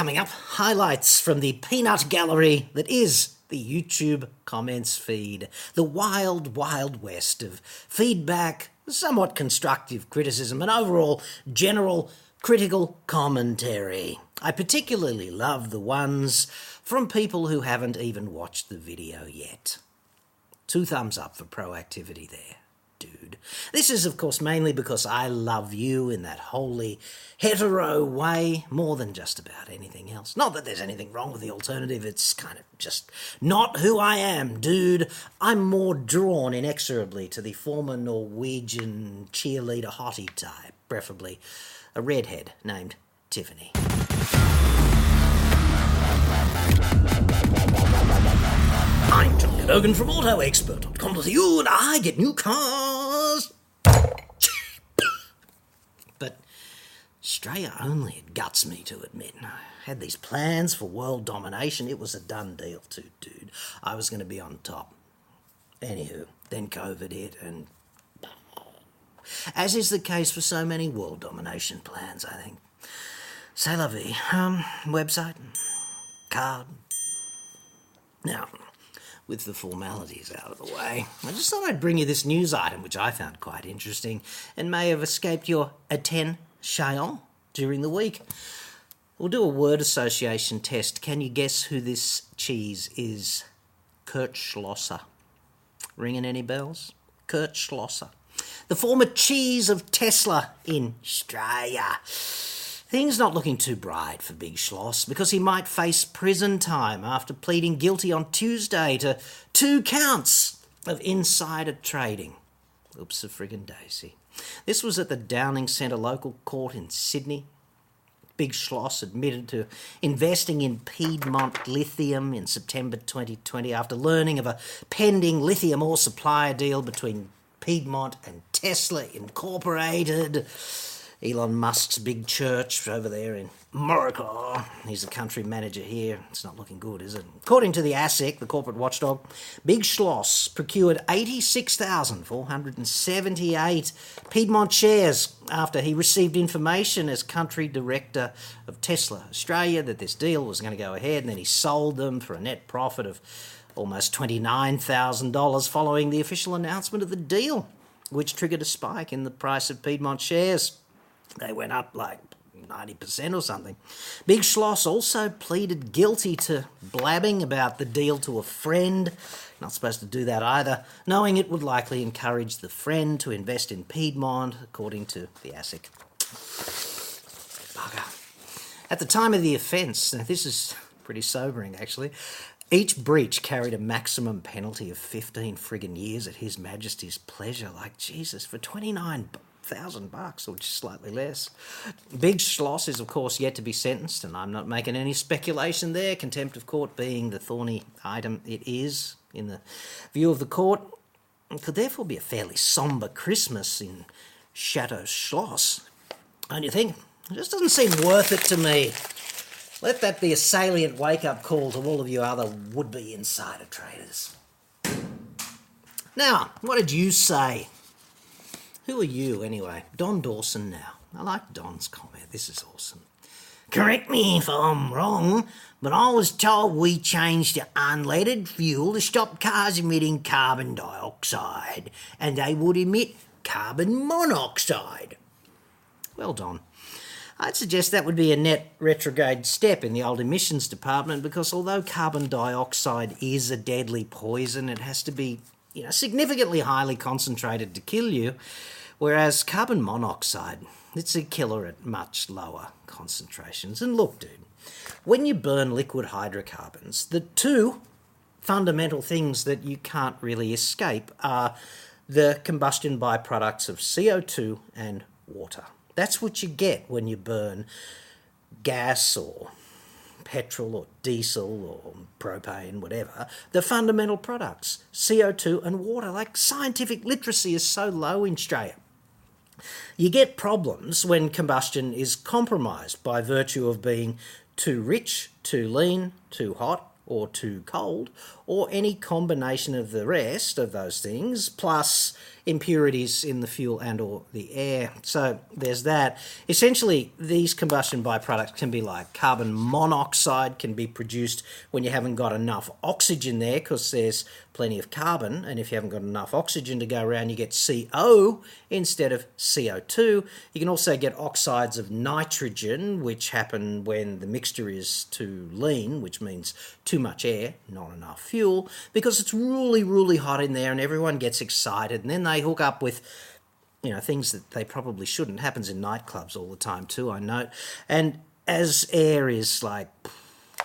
coming up. Highlights from the peanut gallery that is the YouTube comments feed. The wild, wild west of feedback, somewhat constructive criticism, and overall general critical commentary. I particularly love the ones from people who haven't even watched the video yet. Two thumbs up for proactivity there This is, of course, mainly because I love you in that wholly hetero way more than just about anything else. Not that there's anything wrong with the alternative, it's kind of just not who I am, dude. I'm more drawn inexorably to the former Norwegian cheerleader hottie type, preferably a redhead named Tiffany. I'm John Cadogan from AutoExpert.com.au and I get new cars. but Australia only it guts me to admit. I had these plans for world domination. It was a done deal too, dude. I was going to be on top. Anywho, then COVID hit and as is the case for so many world domination plans, I think. C'est la vie. Um, website, card. Now, with the formalities out of the way, I just thought I'd bring you this news item, which I found quite interesting and may have escaped your attention during the week. We'll do a word association test. Can you guess who this cheese is? Kurt Schlosser. Ringing any bells? Kurt Schlosser. The former cheese of Tesla in Australia. Things not looking too bright for Big Schloss because he might face prison time after pleading guilty on Tuesday to two counts of insider trading. Oops, a friggin' daisy. This was at the Downing Centre local court in Sydney. Big Schloss admitted to investing in Piedmont Lithium in September 2020 after learning of a pending lithium ore supplier deal between Piedmont and Tesla Incorporated. Elon Musk's big church over there in Morocco. He's the country manager here. It's not looking good, is it? According to the ASIC, the corporate watchdog, Big Schloss procured 86,478 Piedmont shares after he received information as country director of Tesla Australia that this deal was going to go ahead, and then he sold them for a net profit of almost $29,000 following the official announcement of the deal, which triggered a spike in the price of Piedmont shares. They went up like 90% or something. Big Schloss also pleaded guilty to blabbing about the deal to a friend. Not supposed to do that either, knowing it would likely encourage the friend to invest in Piedmont, according to the ASIC. Bugger. At the time of the offence, now this is pretty sobering actually, each breach carried a maximum penalty of 15 friggin' years at His Majesty's pleasure. Like, Jesus, for 29 thousand bucks, or just slightly less. Big Schloss is, of course, yet to be sentenced, and I'm not making any speculation there. Contempt of court being the thorny item it is in the view of the court. It could therefore be a fairly sombre Christmas in Chateau Schloss. Don't you think? It just doesn't seem worth it to me. Let that be a salient wake up call to all of you other would be insider traders. Now, what did you say? Who are you, anyway? Don Dawson now. I like Don's comment. This is awesome. Correct me if I'm wrong, but I was told we changed to unleaded fuel to stop cars emitting carbon dioxide, and they would emit carbon monoxide. Well, Don, I'd suggest that would be a net retrograde step in the old emissions department because although carbon dioxide is a deadly poison, it has to be you know, significantly highly concentrated to kill you, whereas carbon monoxide, it's a killer at much lower concentrations. And look, dude, when you burn liquid hydrocarbons, the two fundamental things that you can't really escape are the combustion byproducts of CO2 and water. That's what you get when you burn gas or petrol or diesel or propane, whatever, the fundamental products, CO2 and water. Like scientific literacy is so low in Australia. You get problems when combustion is compromised by virtue of being too rich, too lean, too hot, or too cold, or any combination of the rest of those things, plus impurities in the fuel and or the air. So there's that. Essentially, these combustion byproducts can be like carbon monoxide can be produced when you haven't got enough oxygen there because there's plenty of carbon and if you haven't got enough oxygen to go around you get CO instead of CO2. You can also get oxides of nitrogen which happen when the mixture is too lean, which means too much air, not enough fuel, because it's really really hot in there and everyone gets excited and then they hook up with you know things that they probably shouldn't happens in nightclubs all the time too i know. and as air is like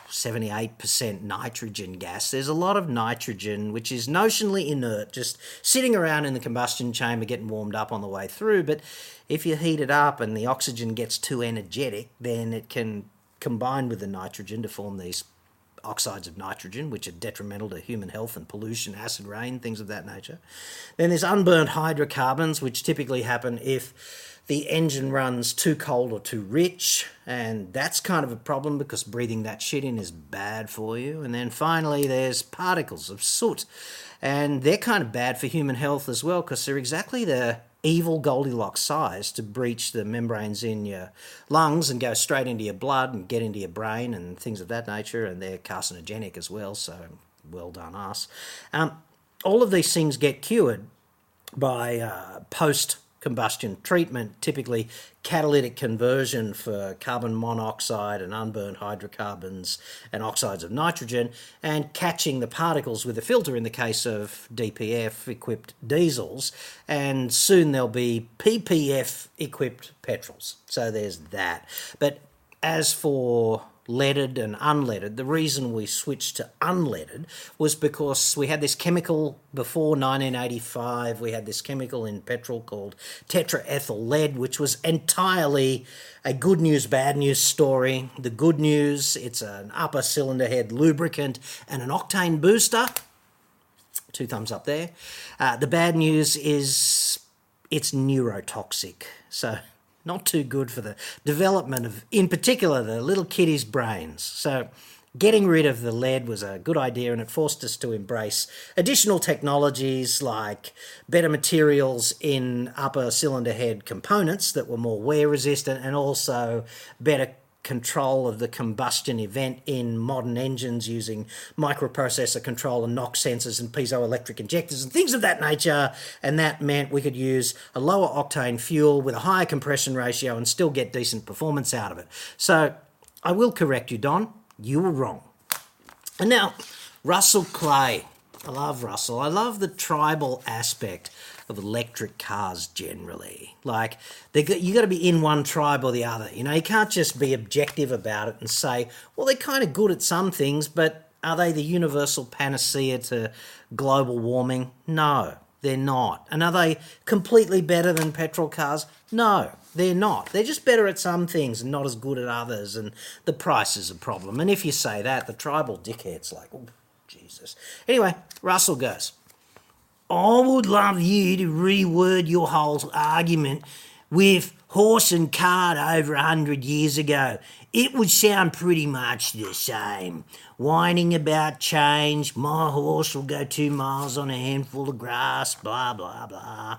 78% nitrogen gas there's a lot of nitrogen which is notionally inert just sitting around in the combustion chamber getting warmed up on the way through but if you heat it up and the oxygen gets too energetic then it can combine with the nitrogen to form these oxides of nitrogen, which are detrimental to human health and pollution, acid rain, things of that nature. Then there's unburnt hydrocarbons, which typically happen if the engine runs too cold or too rich, and that's kind of a problem because breathing that shit in is bad for you. And then finally, there's particles of soot, and they're kind of bad for human health as well because they're exactly the evil Goldilocks size to breach the membranes in your lungs and go straight into your blood and get into your brain and things of that nature. And they're carcinogenic as well, so well done us. Um, all of these things get cured by uh, post combustion treatment, typically catalytic conversion for carbon monoxide and unburned hydrocarbons and oxides of nitrogen, and catching the particles with a filter in the case of DPF equipped diesels, and soon there'll be PPF equipped petrols. So there's that. But as for leaded and unleaded. The reason we switched to unleaded was because we had this chemical before 1985. We had this chemical in petrol called tetraethyl lead, which was entirely a good news, bad news story. The good news it's an upper cylinder head lubricant and an octane booster. Two thumbs up there. Uh, the bad news is it's neurotoxic. So not too good for the development of, in particular, the little kiddies' brains. So, getting rid of the lead was a good idea and it forced us to embrace additional technologies like better materials in upper cylinder head components that were more wear resistant and also better control of the combustion event in modern engines using microprocessor control and NOx sensors and piezoelectric injectors and things of that nature. And that meant we could use a lower octane fuel with a higher compression ratio and still get decent performance out of it. So I will correct you, Don. You were wrong. And now, Russell Clay. I love Russell. I love the tribal aspect of electric cars generally. Like you got to be in one tribe or the other. You know, you can't just be objective about it and say, well, they're kind of good at some things, but are they the universal panacea to global warming? No, they're not. And are they completely better than petrol cars? No, they're not. They're just better at some things and not as good at others, and the price is a problem. And if you say that, the tribal dickhead's like, oh, Jesus. Anyway, Russell goes. I would love you to reword your whole argument with horse and cart over a hundred years ago. It would sound pretty much the same. Whining about change, my horse will go two miles on a handful of grass, blah, blah, blah.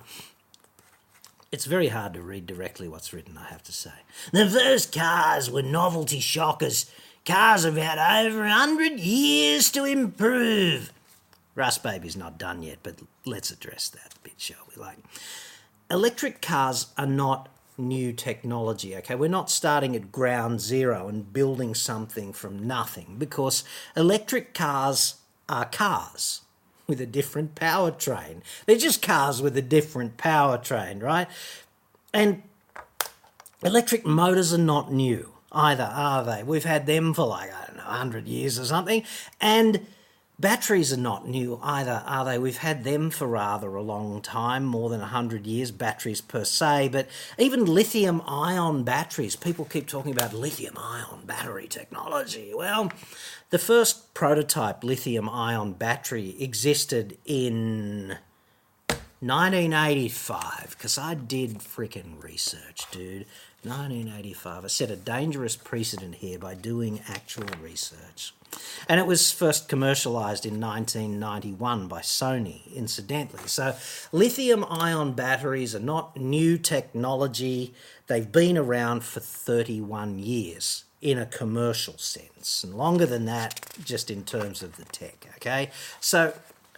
It's very hard to read directly what's written, I have to say. The first cars were novelty shockers. Cars have had over a hundred years to improve. Rust Baby's not done yet, but let's address that bit, shall we? Like, electric cars are not new technology, okay? We're not starting at ground zero and building something from nothing because electric cars are cars with a different powertrain. They're just cars with a different powertrain, right? And electric motors are not new either, are they? We've had them for like, I don't know, 100 years or something. And Batteries are not new either, are they? We've had them for rather a long time, more than 100 years, batteries per se, but even lithium ion batteries, people keep talking about lithium ion battery technology. Well, the first prototype lithium ion battery existed in 1985, because I did freaking research, dude. 1985. I set a dangerous precedent here by doing actual research. And it was first commercialized in 1991 by Sony, incidentally. So, lithium ion batteries are not new technology, they've been around for 31 years in a commercial sense, and longer than that, just in terms of the tech, okay? So,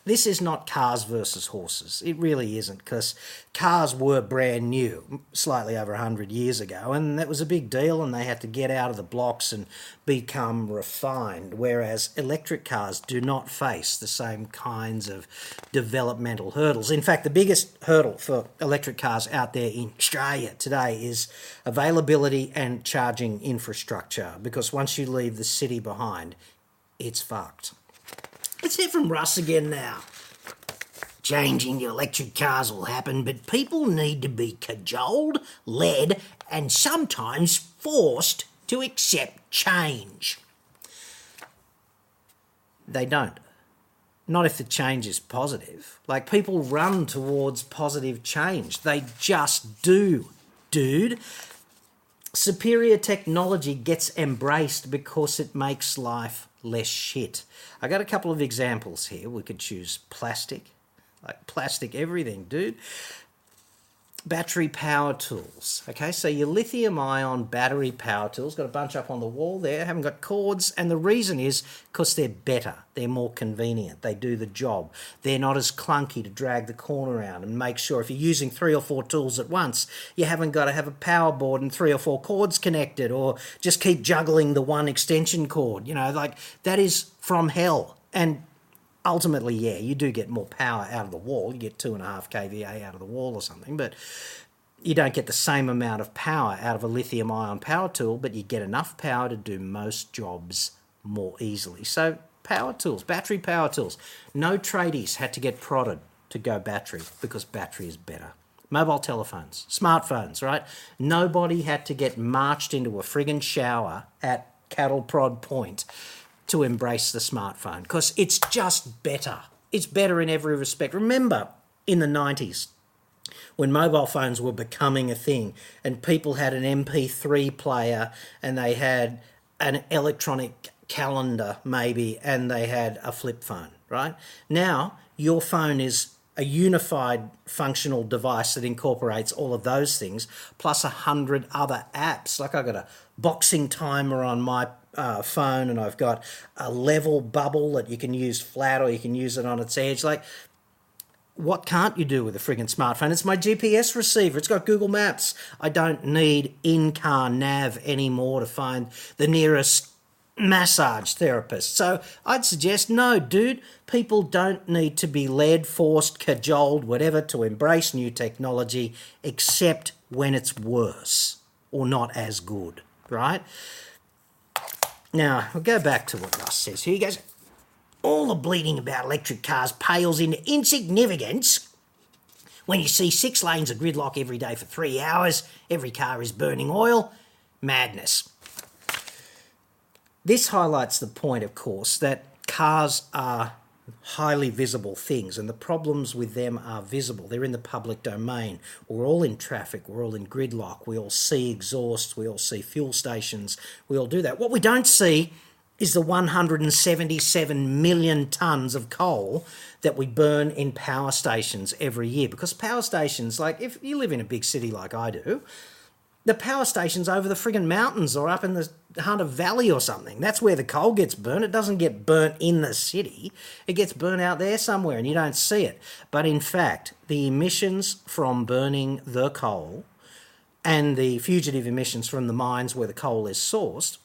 this is not cars versus horses. It really isn't, because cars were brand new slightly over 100 years ago, and that was a big deal, and they had to get out of the blocks and become refined. Whereas electric cars do not face the same kinds of developmental hurdles. In fact, the biggest hurdle for electric cars out there in Australia today is availability and charging infrastructure, because once you leave the city behind, it's fucked. Let's hear from Russ again now. Changing electric cars will happen, but people need to be cajoled, led, and sometimes forced to accept change. They don't. Not if the change is positive. Like people run towards positive change. They just do, dude. Superior technology gets embraced because it makes life less shit. I got a couple of examples here. We could choose plastic, like plastic everything, dude. Battery power tools. Okay, so your lithium ion battery power tools got a bunch up on the wall there, haven't got cords, and the reason is because they're better, they're more convenient, they do the job. They're not as clunky to drag the corner around and make sure if you're using three or four tools at once, you haven't got to have a power board and three or four cords connected or just keep juggling the one extension cord. You know, like that is from hell. And ultimately, yeah, you do get more power out of the wall. You get two and a half kVA out of the wall or something, but you don't get the same amount of power out of a lithium ion power tool, but you get enough power to do most jobs more easily. So, power tools, battery power tools. No tradies had to get prodded to go battery because battery is better. Mobile telephones, smartphones, right? Nobody had to get marched into a friggin' shower at cattle prod point to embrace the smartphone because it's just better. It's better in every respect. Remember in the 90s when mobile phones were becoming a thing and people had an MP3 player and they had an electronic calendar, maybe, and they had a flip phone, right? Now, your phone is a unified functional device that incorporates all of those things plus a hundred other apps. Like I've got a boxing timer on my uh, phone, and I've got a level bubble that you can use flat or you can use it on its edge. Like, what can't you do with a friggin' smartphone? It's my GPS receiver. It's got Google Maps. I don't need in-car nav anymore to find the nearest massage therapist. So I'd suggest no, dude. People don't need to be led, forced, cajoled, whatever, to embrace new technology, except when it's worse or not as good, right? Now, we'll go back to what Russ says here. He goes, All the bleeding about electric cars pales into insignificance when you see six lanes of gridlock every day for three hours, every car is burning oil. Madness. This highlights the point, of course, that cars are highly visible things, and the problems with them are visible. They're in the public domain. We're all in traffic, we're all in gridlock, we all see exhaust, we all see fuel stations, we all do that. What we don't see is the 177 million tonnes of coal that we burn in power stations every year. Because power stations, like if you live in a big city like I do, the power station's over the friggin' mountains or up in the Hunter Valley or something. That's where the coal gets burnt. It doesn't get burnt in the city. It gets burnt out there somewhere and you don't see it. But in fact, the emissions from burning the coal and the fugitive emissions from the mines where the coal is sourced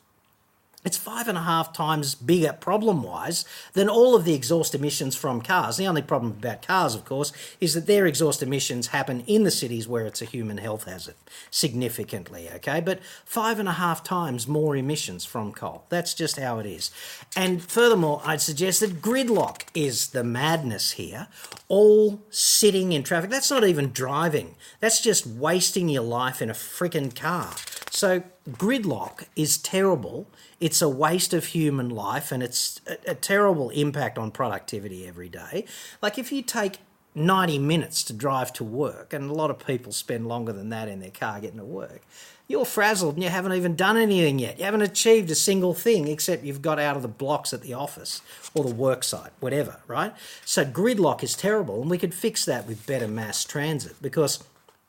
it's five and a half times bigger problem wise than all of the exhaust emissions from cars. The only problem about cars, of course, is that their exhaust emissions happen in the cities where it's a human health hazard significantly, okay? But five and a half times more emissions from coal. That's just how it is. And furthermore, I'd suggest that gridlock is the madness here. All sitting in traffic. That's not even driving, that's just wasting your life in a freaking car. So, gridlock is terrible it's a waste of human life and it's a, a terrible impact on productivity every day. Like if you take 90 minutes to drive to work, and a lot of people spend longer than that in their car getting to work. You're frazzled and you haven't even done anything yet. You haven't achieved a single thing except you've got out of the blocks at the office or the work site, whatever, right? So gridlock is terrible, and we could fix that with better mass transit because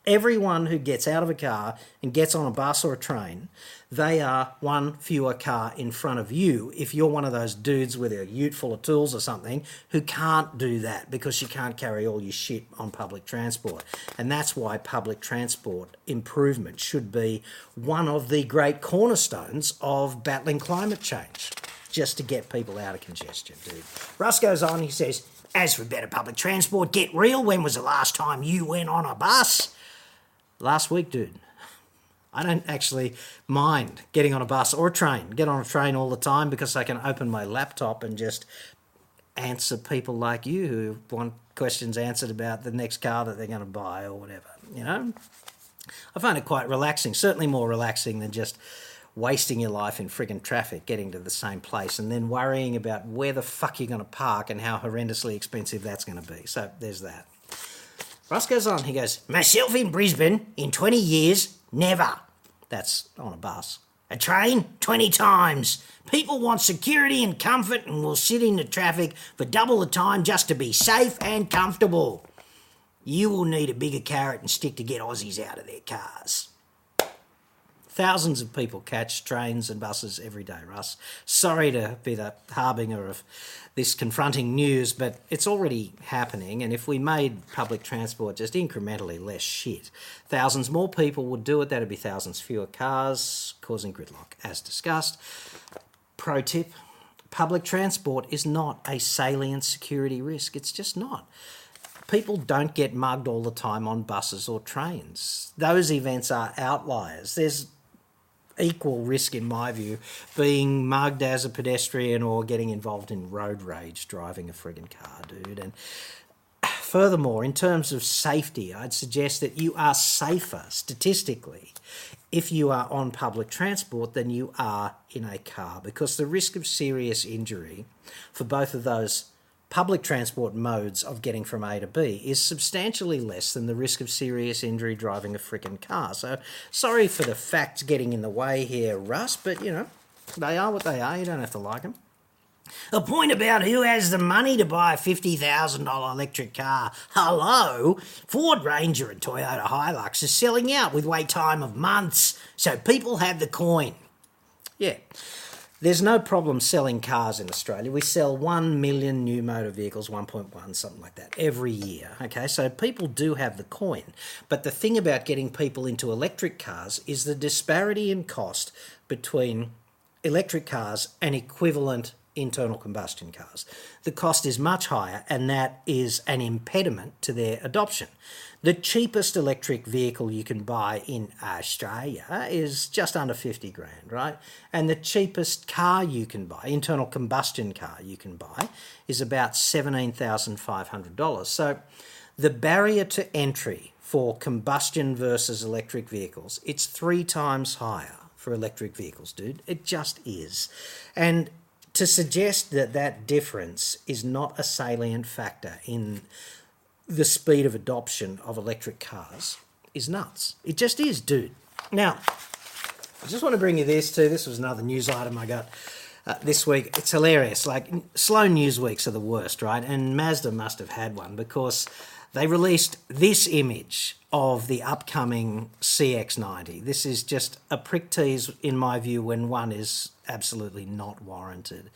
everyone who gets out of a car and gets on a bus or a train, they are one fewer car in front of you if you're one of those dudes with a ute full of tools or something who can't do that because you can't carry all your shit on public transport. And that's why public transport improvement should be one of the great cornerstones of battling climate change, just to get people out of congestion, dude. Russ goes on, he says, as for better public transport, get real. When was the last time you went on a bus? Last week, dude. I don't actually mind getting on a bus or a train. Get on a train all the time because I can open my laptop and just answer people like you who want questions answered about the next car that they're going to buy or whatever. You know, I find it quite relaxing. Certainly more relaxing than just wasting your life in friggin' traffic getting to the same place and then worrying about where the fuck you're going to park and how horrendously expensive that's going to be. So there's that. Ross goes on, he goes, Myself in Brisbane in 20 years, never. That's on a bus. A train, 20 times. People want security and comfort and will sit in the traffic for double the time just to be safe and comfortable. You will need a bigger carrot and stick to get Aussies out of their cars. Thousands of people catch trains and buses every day, Russ. Sorry to be the harbinger of this confronting news, but it's already happening. And if we made public transport just incrementally less shit, thousands more people would do it. That'd be thousands fewer cars, causing gridlock, as discussed. Pro tip public transport is not a salient security risk. It's just not people don't get mugged all the time on buses or trains. Those events are outliers. There's equal risk, in my view, being mugged as a pedestrian or getting involved in road rage driving a friggin' car, dude. And furthermore, in terms of safety, I'd suggest that you are safer statistically if you are on public transport than you are in a car because the risk of serious injury for both of those public transport modes of getting from A to B is substantially less than the risk of serious injury driving a freaking car. So, sorry for the facts getting in the way here, Russ, but you know, they are what they are. You don't have to like them. A point about who has the money to buy a $50,000 electric car. Hello? Ford Ranger and Toyota Hilux are selling out with wait time of months, so people have the coin. Yeah. There's no problem selling cars in Australia. We sell 1 million new motor vehicles, 1.1, something like that, every year. Okay, so people do have the coin. But the thing about getting people into electric cars is the disparity in cost between electric cars and equivalent internal combustion cars. The cost is much higher, and that is an impediment to their adoption. The cheapest electric vehicle you can buy in Australia is just under 50 grand, right? And the cheapest car you can buy, internal combustion car you can buy, is about $17,500. So the barrier to entry for combustion versus electric vehicles, it's three times higher for electric vehicles, dude. It just is. And to suggest that that difference is not a salient factor in the speed of adoption of electric cars is nuts. It just is, dude. Now, I just want to bring you this too. This was another news item I got uh, this week. It's hilarious. Like, slow news weeks are the worst, right? And Mazda must have had one because they released this image of the upcoming CX90. This is just a prick tease, in my view, when one is absolutely not warranted.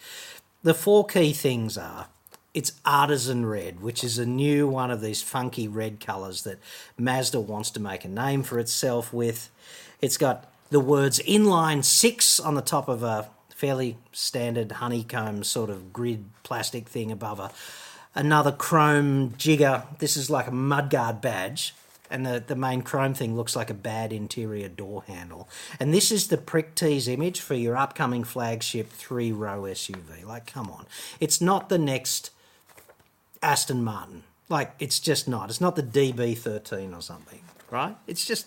The four key things are it's artisan red, which is a new one of these funky red colours that Mazda wants to make a name for itself with. It's got the words inline six on the top of a fairly standard honeycomb sort of grid plastic thing above a another chrome jigger. This is like a mudguard badge. And the, the main chrome thing looks like a bad interior door handle. And this is the prick tease image for your upcoming flagship three row SUV. Like, come on. It's not the next Aston Martin. Like, it's just not. It's not the DB13 or something, right? It's just.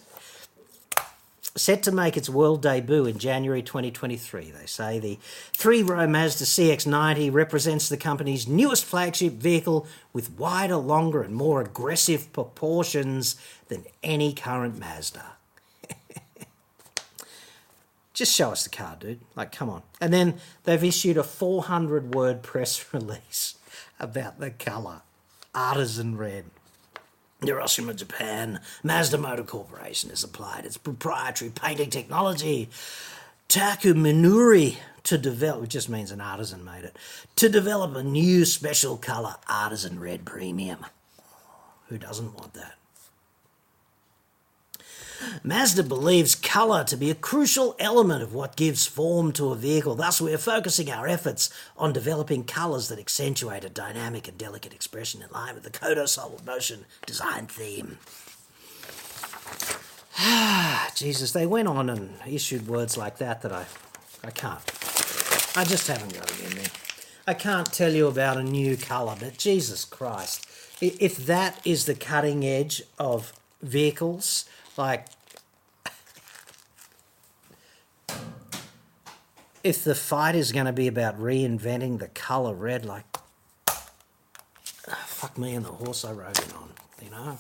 set to make its world debut in January 2023. They say the three row Mazda CX90 represents the company's newest flagship vehicle with wider, longer, and more aggressive proportions than any current Mazda. Just show us the car, dude. Like, come on. And then they've issued a 400 word press release about the colour artisan red. Hiroshima, Japan, Mazda Motor Corporation has applied its proprietary painting technology, Takuminuri, to develop, which just means an artisan made it, to develop a new special colour artisan red premium. Who doesn't want that? Mazda believes colour to be a crucial element of what gives form to a vehicle. Thus, we are focusing our efforts on developing colours that accentuate a dynamic and delicate expression in line with the Kodo Soul of Motion design theme. Jesus, they went on and issued words like that that I, I can't. I just haven't got it in me. I can't tell you about a new colour, but Jesus Christ, if that is the cutting edge of vehicles, like if the fight is going to be about reinventing the color red like ah, fuck me and the horse i rode in on you know?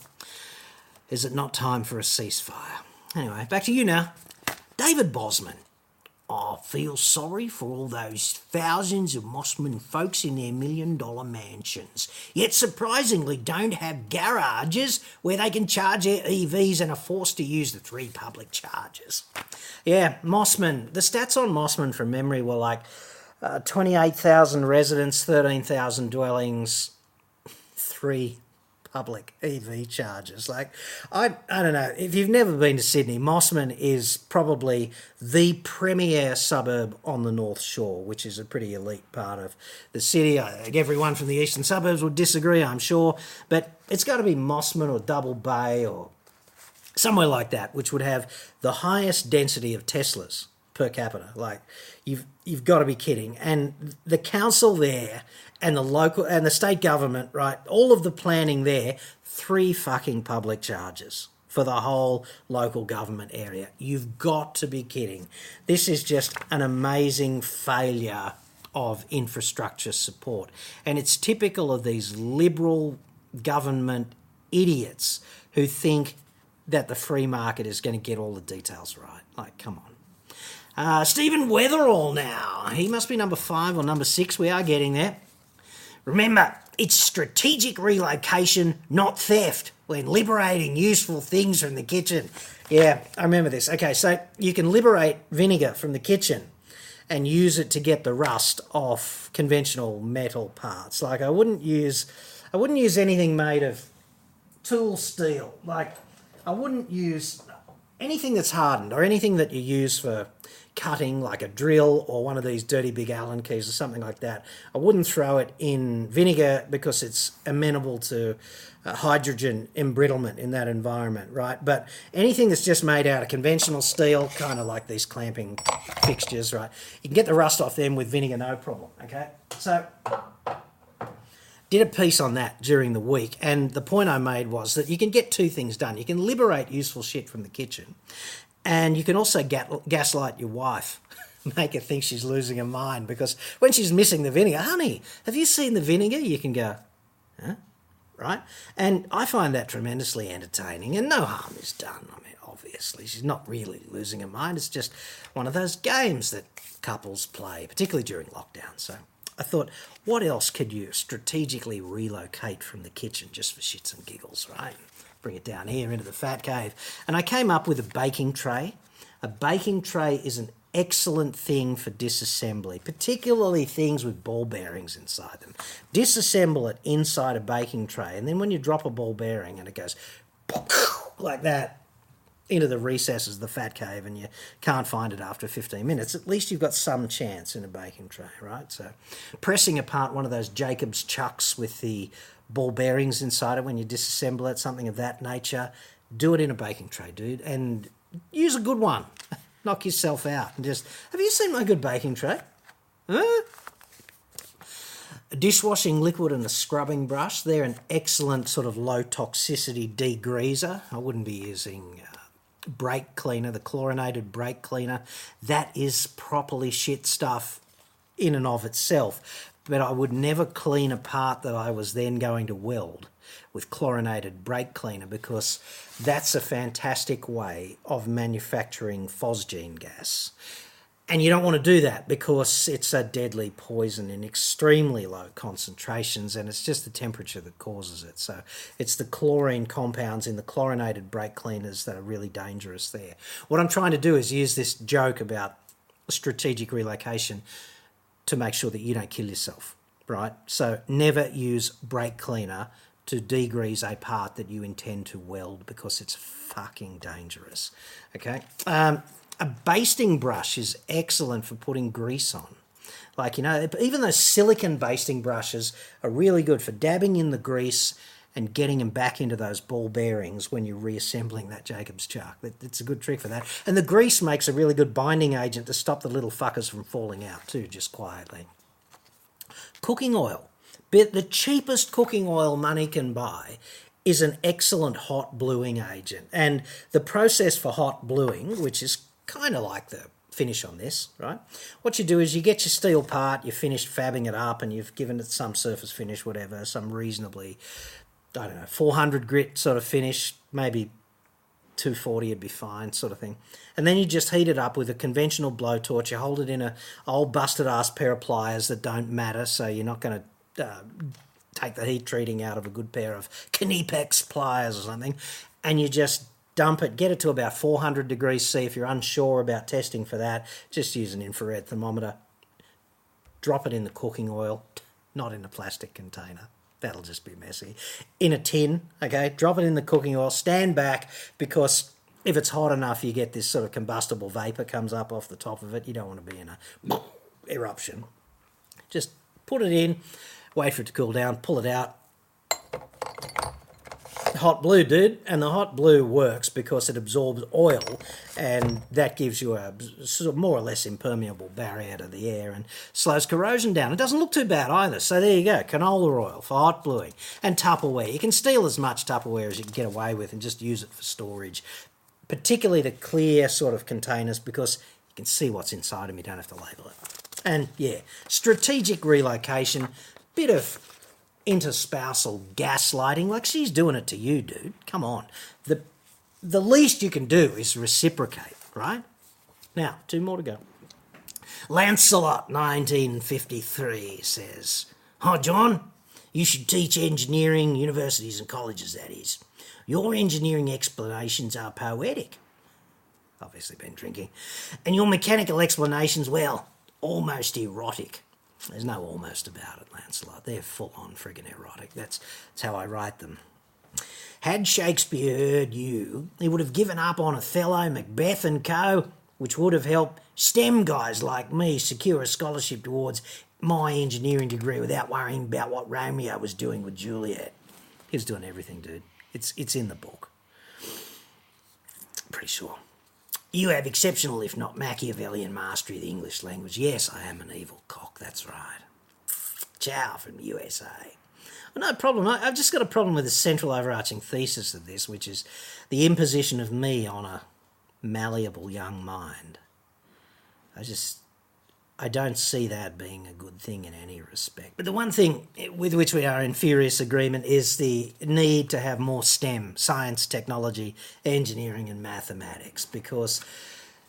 Is it not time for a ceasefire? Anyway back to you now. David bosman I feel sorry for all those thousands of Mosman folks in their million dollar mansions, yet surprisingly don't have garages where they can charge their EVs and are forced to use the three public chargers. Yeah, Mosman. The stats on Mosman from memory were like uh, 28,000 residents, 13,000 dwellings, three public EV chargers. Like, I, I don't know. If you've never been to Sydney, Mosman is probably the premier suburb on the North Shore, which is a pretty elite part of the city. I think everyone from the eastern suburbs would disagree, I'm sure, but it's got to be Mosman or Double Bay or somewhere like that, which would have the highest density of Teslas per capita. Like, you've you've got to be kidding. And the council there and the local and the state government, right? All of the planning there, three fucking public charges for the whole local government area. You've got to be kidding. This is just an amazing failure of infrastructure support. And it's typical of these liberal government idiots who think that the free market is going to get all the details right. Like, come on. Uh, Stephen Weatherall now. He must be number five or number six. We are getting there. Remember, it's strategic relocation, not theft, when liberating useful things from the kitchen. Yeah, I remember this. Okay, so you can liberate vinegar from the kitchen and use it to get the rust off conventional metal parts. Like I wouldn't use I wouldn't use anything made of tool steel. Like I wouldn't use anything that's hardened or anything that you use for cutting like a drill or one of these dirty big Allen keys or something like that. I wouldn't throw it in vinegar because it's amenable to uh, hydrogen embrittlement in that environment, right? But anything that's just made out of conventional steel, kind of like these clamping fixtures, right? You can get the rust off them with vinegar, no problem, okay? So did a piece on that during the week, and the point I made was that you can get two things done. You can liberate useful shit from the kitchen, and you can also gaslight your wife, make her think she's losing her mind because when she's missing the vinegar, honey, have you seen the vinegar? You can go, huh? Right? And I find that tremendously entertaining, and no harm is done. I mean, obviously, she's not really losing her mind. It's just one of those games that couples play, particularly during lockdown. So I thought, what else could you strategically relocate from the kitchen just for shits and giggles, right? Bring it down here into the fat cave. And I came up with a baking tray. A baking tray is an excellent thing for disassembly, particularly things with ball bearings inside them. Disassemble it inside a baking tray, and then when you drop a ball bearing and it goes like that into the recesses of the fat cave and you can't find it after 15 minutes, at least you've got some chance in a baking tray, right? So pressing apart one of those Jacob's chucks with the ball bearings inside it when you disassemble it, something of that nature. Do it in a baking tray, dude, and use a good one. Knock yourself out and just have you seen my good baking tray? Huh? A dishwashing liquid and a scrubbing brush. They're an excellent sort of low toxicity degreaser. I wouldn't be using uh, brake cleaner, the chlorinated brake cleaner, that is properly shit stuff in and of itself. But I would never clean a part that I was then going to weld with chlorinated brake cleaner because that's a fantastic way of manufacturing phosgene gas. And you don't want to do that because it's a deadly poison in extremely low concentrations and it's just the temperature that causes it. So it's the chlorine compounds in the chlorinated brake cleaners that are really dangerous there. What I'm trying to do is use this joke about strategic relocation to make sure that you don't kill yourself, right? So never use brake cleaner to degrease a part that you intend to weld because it's fucking dangerous. Okay. Um, a basting brush is excellent for putting grease on. Like, you know, even those silicon basting brushes are really good for dabbing in the grease and getting them back into those ball bearings when you're reassembling that Jacob's chuck. It's a good trick for that. And the grease makes a really good binding agent to stop the little fuckers from falling out too, just quietly. Cooking oil. The cheapest cooking oil money can buy is an excellent hot bluing agent. And the process for hot bluing, which is kind of like the finish on this, right? What you do is you get your steel part, you've finished fabbing it up, and you've given it some surface finish, whatever, some reasonably, I don't know, 400 grit sort of finish, maybe 240 would be fine, sort of thing. And then you just heat it up with a conventional blowtorch. You hold it in a old busted ass pair of pliers that don't matter, so you're not going to uh, take the heat treating out of a good pair of Knipex pliers or something, and you just dump it, get it to about 400 degrees C. If you're unsure about testing for that, just use an infrared thermometer. Drop it in the cooking oil, not in a plastic container. That'll just be messy. In a tin, okay, drop it in the cooking oil, stand back because if it's hot enough, you get this sort of combustible vapor comes up off the top of it. You don't want to be in a eruption. Just put it in, wait for it to cool down, pull it out, hot blue, dude, and the hot blue works because it absorbs oil, and that gives you a sort of more or less impermeable barrier to the air and slows corrosion down. It doesn't look too bad either. So there you go, canola oil for hot bluing and Tupperware. You can steal as much Tupperware as you can get away with and just use it for storage, particularly the clear sort of containers because you can see what's inside them. You don't have to label it. And yeah, strategic relocation, bit of interspousal gaslighting. Like she's doing it to you, dude. Come on. The the least you can do is reciprocate, right? Now, two more to go. Lancelot, 1953, says, Hi, John. You should teach engineering, universities and colleges, that is. Your engineering explanations are poetic. Obviously, been drinking. And your mechanical explanations, well, almost erotic. There's no almost about it, Lancelot. They're full on friggin' erotic. That's, that's how I write them. Had Shakespeare heard you, he would have given up on Othello, Macbeth, and co., which would have helped STEM guys like me secure a scholarship towards my engineering degree without worrying about what Romeo was doing with Juliet. He was doing everything, dude. It's, it's in the book. Pretty sure. You have exceptional, if not Machiavellian, mastery of the English language. Yes, I am an evil cock, that's right. Ciao from USA. No problem. I, have just got a problem with the central overarching thesis of this, which is the imposition of me on a malleable young mind. I just I don't see that being a good thing in any respect. But the one thing with which we are in furious agreement is the need to have more STEM, science, technology, engineering, and mathematics, because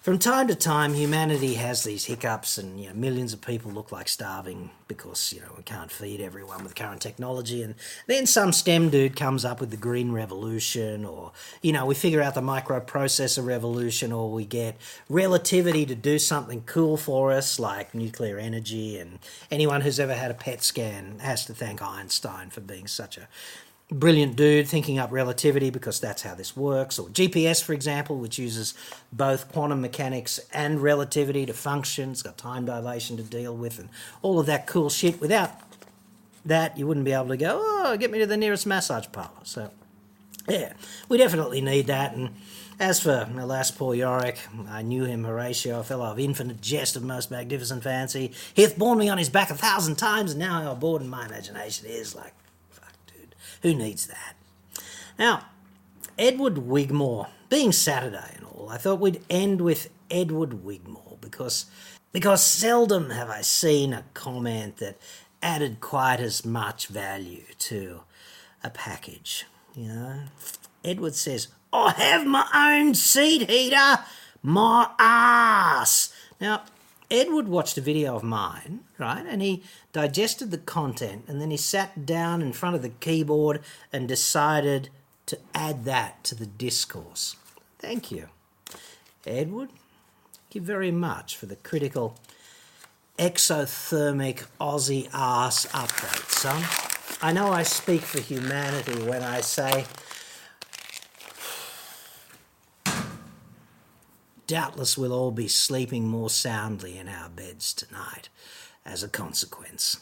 from time to time, humanity has these hiccups, and you know, millions of people look like starving because you know we can't feed everyone with current technology. And then some STEM dude comes up with the green revolution, or you know, we figure out the microprocessor revolution, or we get relativity to do something cool for us, like nuclear energy. And anyone who's ever had a PET scan has to thank Einstein for being such a brilliant dude thinking up relativity because that's how this works, or GPS, for example, which uses both quantum mechanics and relativity to function. It's got time dilation to deal with, and all of that cool shit. Without that, you wouldn't be able to go, oh, get me to the nearest massage parlor. So, yeah, we definitely need that. And as for alas, poor Yorick, I knew him, Horatio, a fellow of infinite jest of most magnificent fancy. He hath borne me on his back a thousand times, and now how bored in my imagination is like who needs that? Now, Edward Wigmore, being Saturday and all, I thought we'd end with Edward Wigmore because because seldom have I seen a comment that added quite as much value to a package. You know, Edward says, "I have my own seat heater, my ass." Now, Edward watched a video of mine, right, and he digested the content, and then he sat down in front of the keyboard and decided to add that to the discourse. Thank you, Edward. Thank you very much for the critical exothermic Aussie ass update, son. I know I speak for humanity when I say doubtless we'll all be sleeping more soundly in our beds tonight as a consequence.